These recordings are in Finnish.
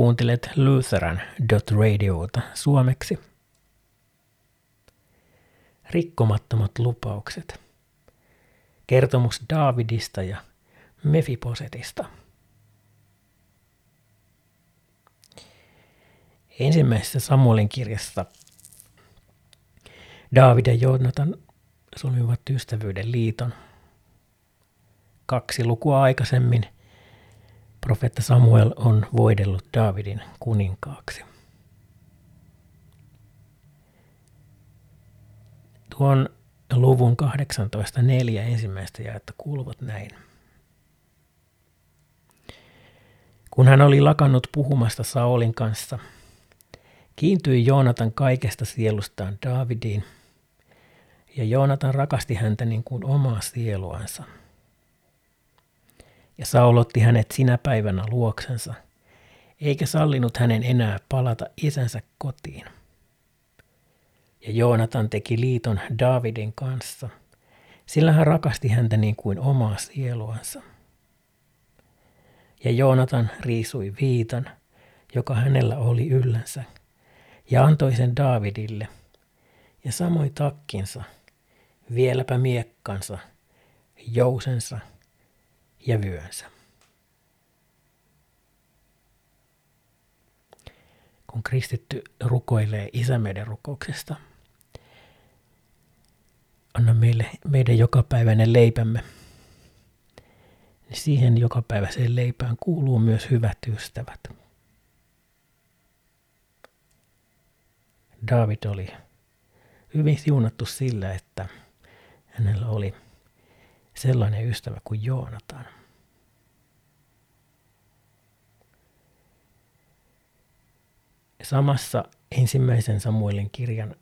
Kuuntelet Lutheran.radiota suomeksi. Rikkomattomat lupaukset. Kertomus Daavidista ja Mefiposetista. Ensimmäisessä Samuelin kirjassa Daavid ja Joonatan solmivat ystävyyden liiton. Kaksi lukua aikaisemmin – profeetta Samuel on voidellut Daavidin kuninkaaksi. Tuon luvun 18.4 ensimmäistä jaetta kuuluvat näin. Kun hän oli lakannut puhumasta Saulin kanssa, kiintyi Joonatan kaikesta sielustaan Daavidiin, ja Joonatan rakasti häntä niin kuin omaa sieluansa – ja Saul otti hänet sinä päivänä luoksensa, eikä sallinut hänen enää palata isänsä kotiin. Ja Joonatan teki liiton Davidin kanssa, sillä hän rakasti häntä niin kuin omaa sieluansa. Ja Joonatan riisui viitan, joka hänellä oli yllänsä, ja antoi sen Davidille, ja samoin takkinsa, vieläpä miekkansa, jousensa ja vyönsä. Kun kristitty rukoilee isämeiden rukouksesta, anna meille meidän jokapäiväinen leipämme, niin siihen jokapäiväiseen leipään kuuluu myös hyvät ystävät. David oli hyvin siunattu sillä, että hänellä oli sellainen ystävä kuin Joonatan. Samassa ensimmäisen Samuelin kirjan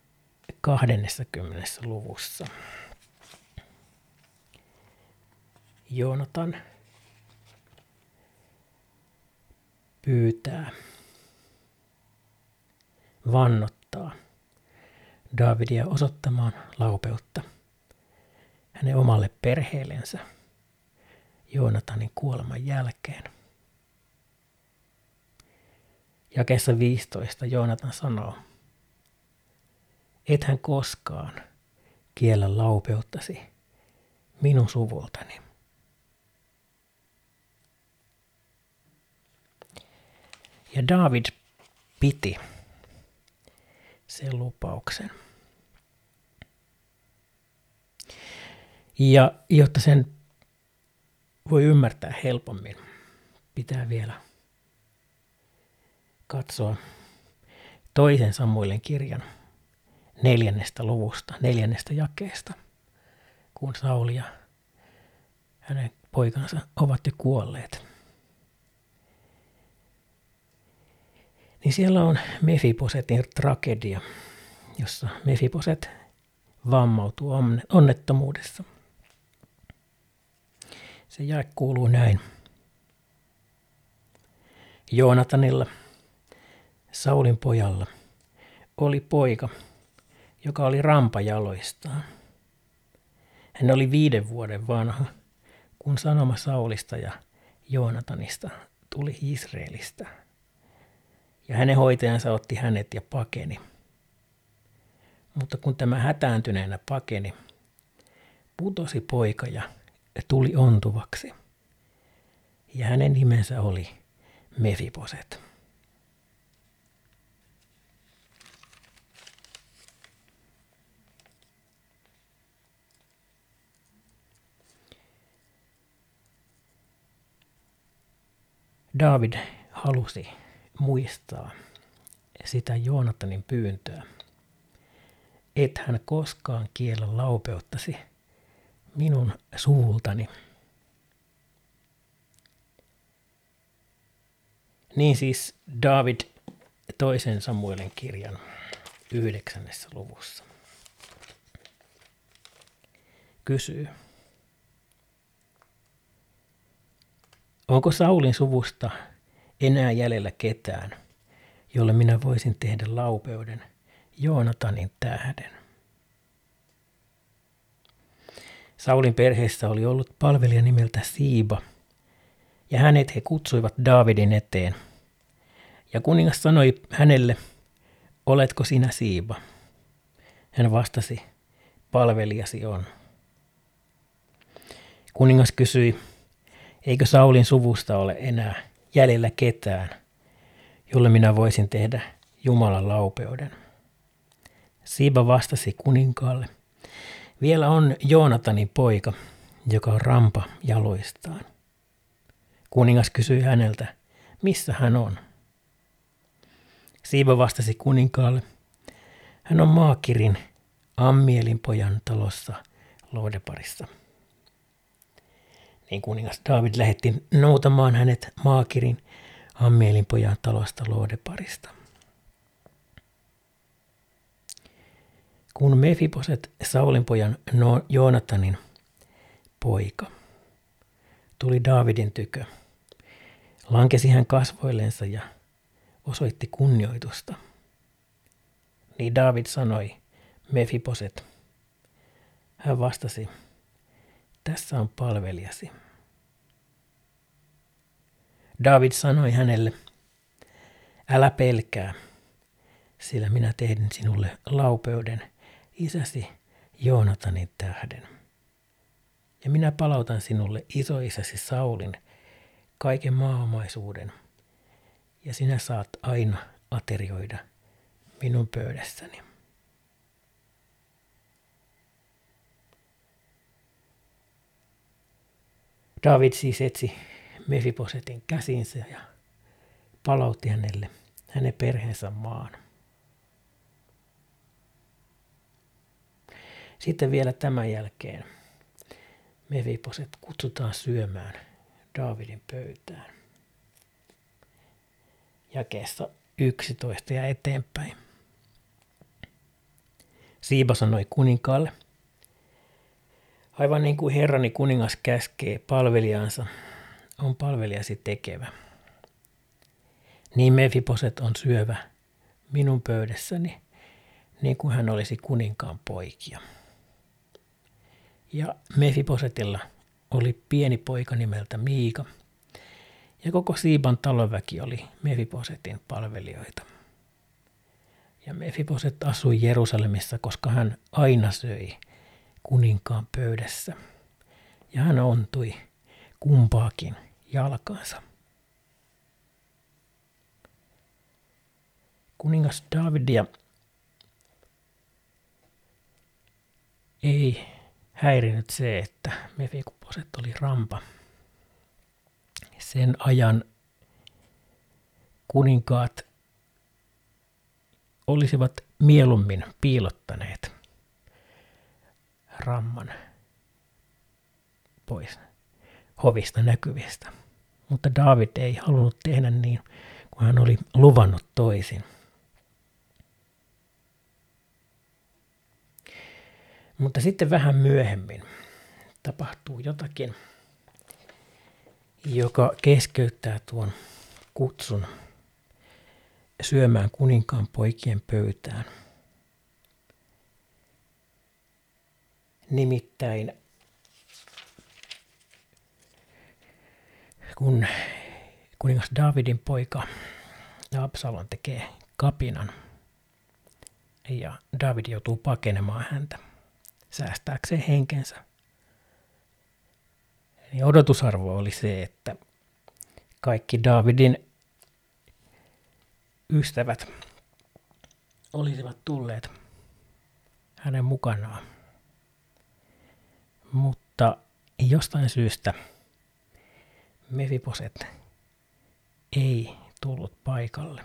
20. luvussa Joonatan pyytää, vannottaa Davidia osoittamaan laupeutta – hänen omalle perheellensä Joonatanin kuoleman jälkeen. Jakessa 15 Joonatan sanoo, et hän koskaan kiellä laupeuttasi minun suvultani. Ja David piti sen lupauksen. Ja jotta sen voi ymmärtää helpommin, pitää vielä katsoa toisen Samuelin kirjan neljännestä luvusta, neljännestä jakeesta, kun Sauli ja hänen poikansa ovat jo kuolleet. Niin siellä on Mefiposetin tragedia, jossa Mefiposet vammautuu onnettomuudessa – se jae kuuluu näin. Joonatanilla, Saulin pojalla, oli poika, joka oli rampajaloistaan. Hän oli viiden vuoden vanha, kun sanoma Saulista ja Joonatanista tuli Israelista. Ja hänen hoitajansa otti hänet ja pakeni. Mutta kun tämä hätääntyneenä pakeni, putosi poika ja tuli ontuvaksi. Ja hänen nimensä oli Mefiposet. David halusi muistaa sitä Joonatanin pyyntöä, et hän koskaan kiellä laupeuttasi – minun suvultani. Niin siis David toisen Samuelin kirjan yhdeksännessä luvussa kysyy. Onko Saulin suvusta enää jäljellä ketään, jolle minä voisin tehdä laupeuden Joonatanin tähden? Saulin perheessä oli ollut palvelija nimeltä Siiba, ja hänet he kutsuivat Daavidin eteen. Ja kuningas sanoi hänelle, oletko sinä Siiba? Hän vastasi, palvelijasi on. Kuningas kysyi, eikö Saulin suvusta ole enää jäljellä ketään, jolle minä voisin tehdä Jumalan laupeuden. Siiba vastasi kuninkaalle, vielä on Joonatanin poika, joka on rampa jaloistaan. Kuningas kysyi häneltä, missä hän on. Siiba vastasi kuninkaalle, hän on Maakirin Ammielin pojan talossa Loodeparissa. Niin kuningas David lähetti noutamaan hänet Maakirin Ammielin pojan talosta Loodeparista. Kun Mefiposet Saulin pojan no- Joonatanin poika tuli Davidin tykö, lankesi hän kasvoillensa ja osoitti kunnioitusta. Niin David sanoi, Mefiposet. Hän vastasi, tässä on palvelijasi. David sanoi hänelle, älä pelkää, sillä minä tein sinulle laupeuden isäsi Joonatanin tähden. Ja minä palautan sinulle isoisäsi Saulin kaiken maaomaisuuden, ja sinä saat aina aterioida minun pöydässäni. David siis etsi Mefiposetin käsinsä ja palautti hänelle hänen perheensä maan. Sitten vielä tämän jälkeen Mefiposet kutsutaan syömään Davidin pöytään. Jakeessa 11 ja eteenpäin. Siiba sanoi kuninkaalle – Aivan niin kuin herrani kuningas käskee palvelijansa, on palvelijasi tekevä. Niin Mefiposet on syövä minun pöydässäni, niin kuin hän olisi kuninkaan poikia. Ja Mefiposetilla oli pieni poika nimeltä Miika, ja koko Siiban talonväki oli Mefiposetin palvelijoita. Ja Mefiposet asui Jerusalemissa, koska hän aina söi kuninkaan pöydässä, ja hän ontui kumpaakin jalkansa. Kuningas Davidia ei häirinyt se, että Mefikuposet oli rampa. Sen ajan kuninkaat olisivat mieluummin piilottaneet ramman pois hovista näkyvistä. Mutta David ei halunnut tehdä niin, kun hän oli luvannut toisin. Mutta sitten vähän myöhemmin tapahtuu jotakin, joka keskeyttää tuon kutsun syömään kuninkaan poikien pöytään – Nimittäin kun kuningas Davidin poika Absalon tekee kapinan ja David joutuu pakenemaan häntä säästääkseen henkensä, niin odotusarvo oli se, että kaikki Davidin ystävät olisivat tulleet hänen mukanaan mutta jostain syystä Mefiposet ei tullut paikalle.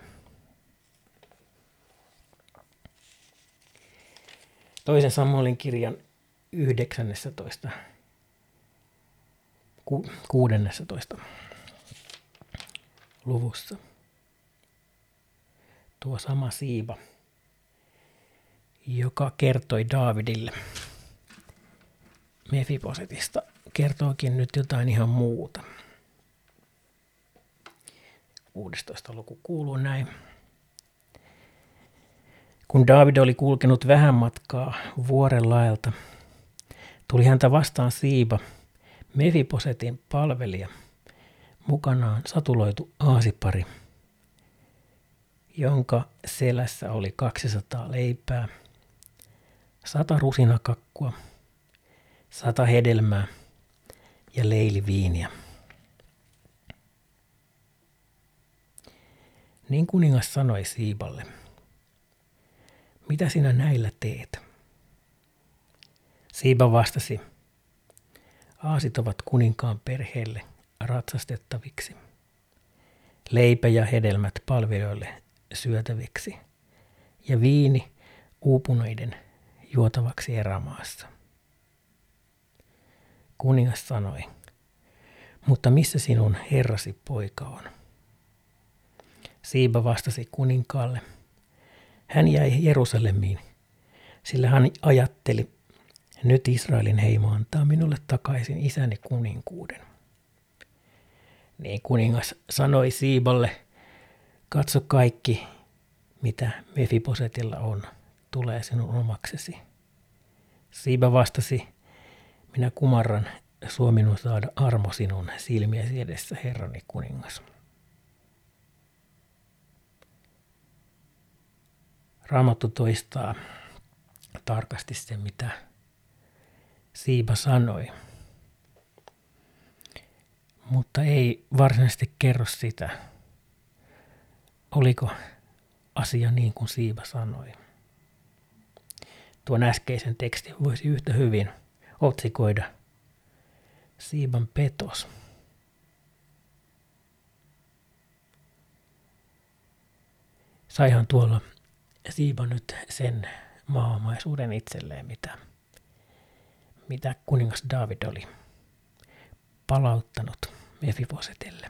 Toisen Samuelin kirjan 19. Ku, 16. luvussa. Tuo sama siiva, joka kertoi Daavidille – Mefiposetista kertookin nyt jotain ihan muuta. 16. luku kuuluu näin. Kun David oli kulkenut vähän matkaa vuoren laelta, tuli häntä vastaan Siiba, Mefiposetin palvelija, mukanaan satuloitu aasipari. jonka selässä oli 200 leipää, sata rusinakakkua, sata hedelmää ja leili viiniä. Niin kuningas sanoi Siiballe, mitä sinä näillä teet? Siiba vastasi, aasit ovat kuninkaan perheelle ratsastettaviksi, leipä ja hedelmät palvelijoille syötäviksi ja viini uupuneiden juotavaksi erämaassa. Kuningas sanoi, mutta missä sinun herrasi poika on? Siiba vastasi kuninkaalle. Hän jäi Jerusalemiin, sillä hän ajatteli, nyt Israelin heimo antaa minulle takaisin isäni kuninkuuden. Niin kuningas sanoi Siiballe, katso kaikki, mitä Mefiposetilla on, tulee sinun omaksesi. Siiba vastasi, minä kumarran suominun saada armo sinun silmiesi edessä, herrani kuningas. Raamattu toistaa tarkasti se, mitä Siiba sanoi. Mutta ei varsinaisesti kerro sitä, oliko asia niin kuin Siiba sanoi. Tuon äskeisen tekstin voisi yhtä hyvin otsikoida Siiban petos. Saihan tuolla Siiba nyt sen maaomaisuuden itselleen, mitä, mitä kuningas David oli palauttanut Mefibosetelle.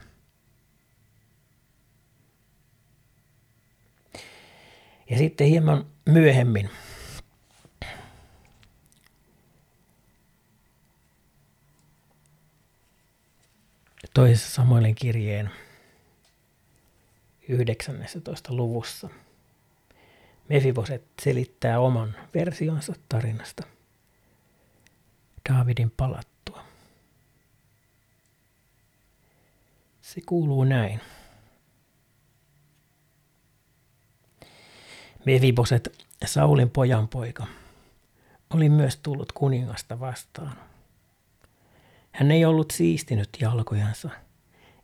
Ja sitten hieman myöhemmin toisessa Samuelin kirjeen 19. luvussa – Mefiboset selittää oman versionsa tarinasta Daavidin palattua. Se kuuluu näin. Mefiboset, Saulin pojanpoika, oli myös tullut kuningasta vastaan. Hän ei ollut siistinyt jalkojansa,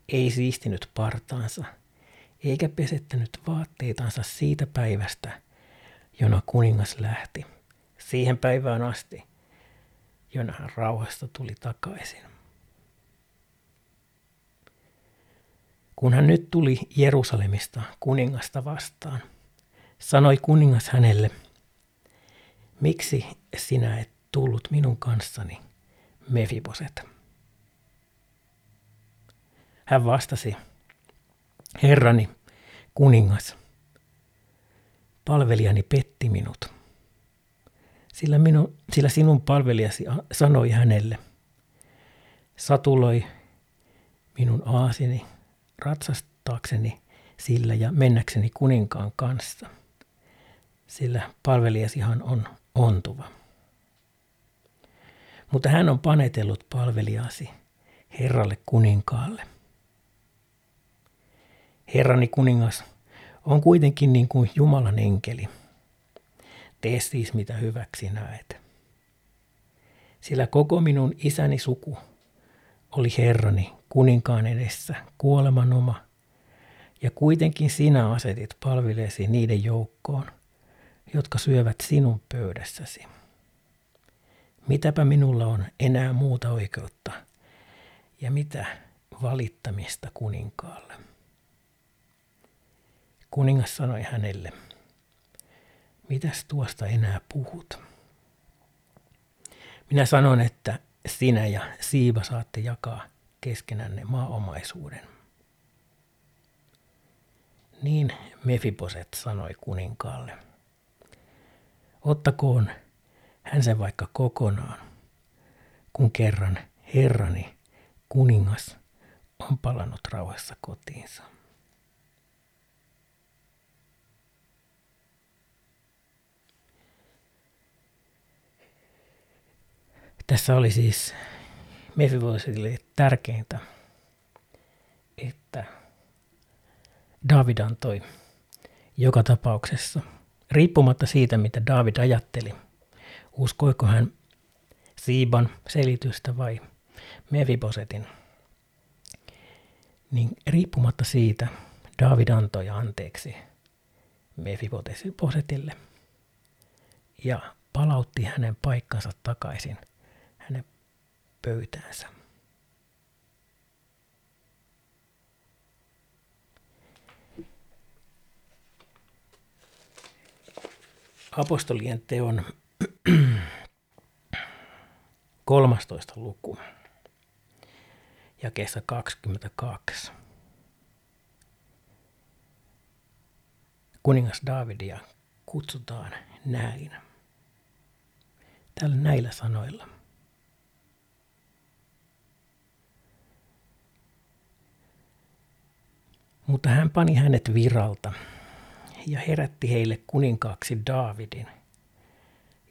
ei siistinyt partaansa, eikä pesettänyt vaatteitansa siitä päivästä, jona kuningas lähti, siihen päivään asti, jona hän rauhasta tuli takaisin. Kun hän nyt tuli Jerusalemista kuningasta vastaan, sanoi kuningas hänelle, miksi sinä et tullut minun kanssani, Mefiboset? Hän vastasi, Herrani, kuningas, palvelijani petti minut. Sillä, minu, sillä sinun palvelijasi sanoi hänelle, satuloi minun aasini ratsastaakseni sillä ja mennäkseni kuninkaan kanssa, sillä palvelijasihan on ontuva. Mutta hän on panetellut palvelijasi Herralle kuninkaalle. Herrani kuningas, on kuitenkin niin kuin Jumalan enkeli. Tee siis mitä hyväksi näet. Sillä koko minun isäni suku oli Herrani kuninkaan edessä kuolemanoma, ja kuitenkin sinä asetit palvileesi niiden joukkoon, jotka syövät sinun pöydässäsi. Mitäpä minulla on enää muuta oikeutta, ja mitä valittamista kuninkaalle. Kuningas sanoi hänelle, mitäs tuosta enää puhut? Minä sanon, että sinä ja Siiva saatte jakaa keskenänne maaomaisuuden. Niin Mefiposet sanoi kuninkaalle. Ottakoon hän sen vaikka kokonaan, kun kerran herrani kuningas on palannut rauhassa kotiinsa. Tässä oli siis Mephiboshethille tärkeintä, että David antoi joka tapauksessa, riippumatta siitä, mitä David ajatteli, uskoiko hän Siiban selitystä vai Mefibosetin, niin riippumatta siitä David antoi anteeksi Mefibosetille ja palautti hänen paikkansa takaisin pöytäänsä. Apostolien teon 13. luku, jakeessa 22. Kuningas Davidia kutsutaan näin. Tällä näillä sanoilla. Mutta hän pani hänet viralta ja herätti heille kuninkaaksi Daavidin,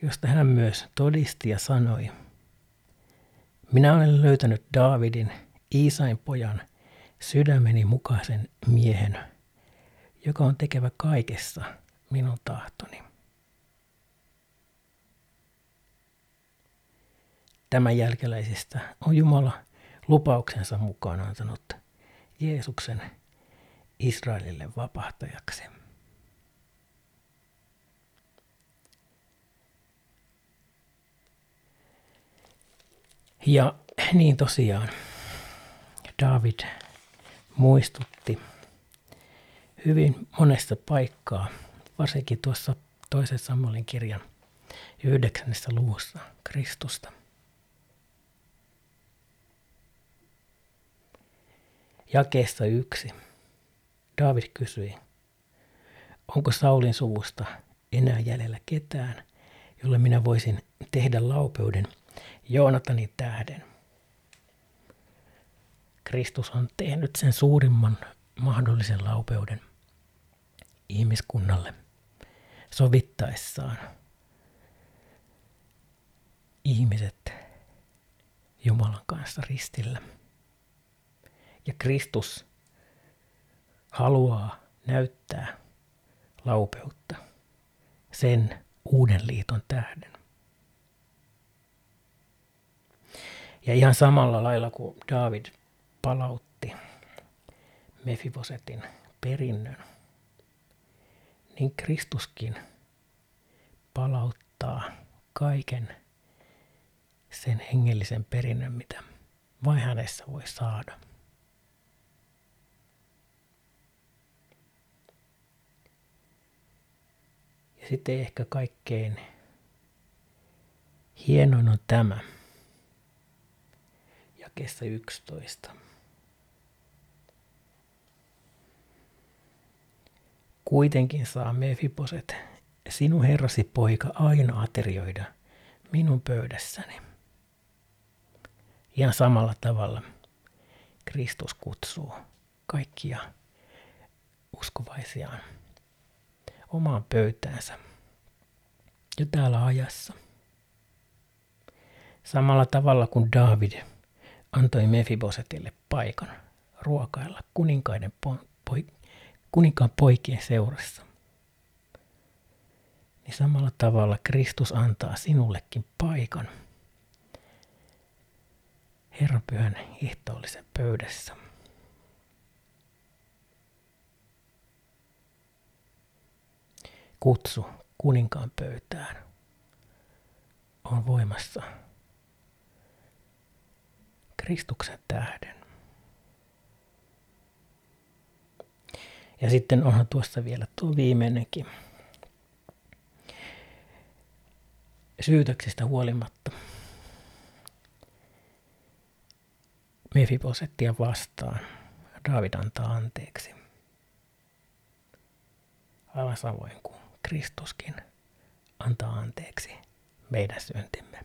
josta hän myös todisti ja sanoi, minä olen löytänyt Daavidin, Iisain pojan, sydämeni mukaisen miehen, joka on tekevä kaikessa minun tahtoni. Tämän jälkeläisistä on Jumala lupauksensa mukaan antanut Jeesuksen Israelille vapahtajaksi. Ja niin tosiaan David muistutti hyvin monesta paikkaa, varsinkin tuossa toisen Samuelin kirjan yhdeksännessä luvussa Kristusta. Jakeessa yksi David kysyi, onko Saulin suvusta enää jäljellä ketään, jolle minä voisin tehdä laupeuden Joonatanin tähden. Kristus on tehnyt sen suurimman mahdollisen laupeuden ihmiskunnalle sovittaessaan ihmiset Jumalan kanssa ristillä. Ja Kristus haluaa näyttää laupeutta sen uuden liiton tähden. Ja ihan samalla lailla kuin David palautti Mefibosetin perinnön, niin Kristuskin palauttaa kaiken sen hengellisen perinnön, mitä vain hänessä voi saada. Sitten ehkä kaikkein hienoin on tämä – jakeessa 11. Kuitenkin saa Mefiposet, sinun herrasi poika, aina aterioida minun pöydässäni. Ihan samalla tavalla Kristus kutsuu kaikkia uskovaisiaan omaan pöytäänsä jo täällä ajassa. Samalla tavalla kuin David antoi Mefibosetille paikan ruokailla kuninkaiden po- poi- kuninkaan poikien seurassa. Niin samalla tavalla Kristus antaa sinullekin paikan Herran pyhän ehtoollisen pöydässä. Kutsu kuninkaan pöytään on voimassa Kristuksen tähden. Ja sitten onhan tuossa vielä tuo viimeinenkin. Syytöksistä huolimatta. Mefibosettia vastaan. David antaa anteeksi. Aivan samoin kuin Kristuskin antaa anteeksi meidän syntimme.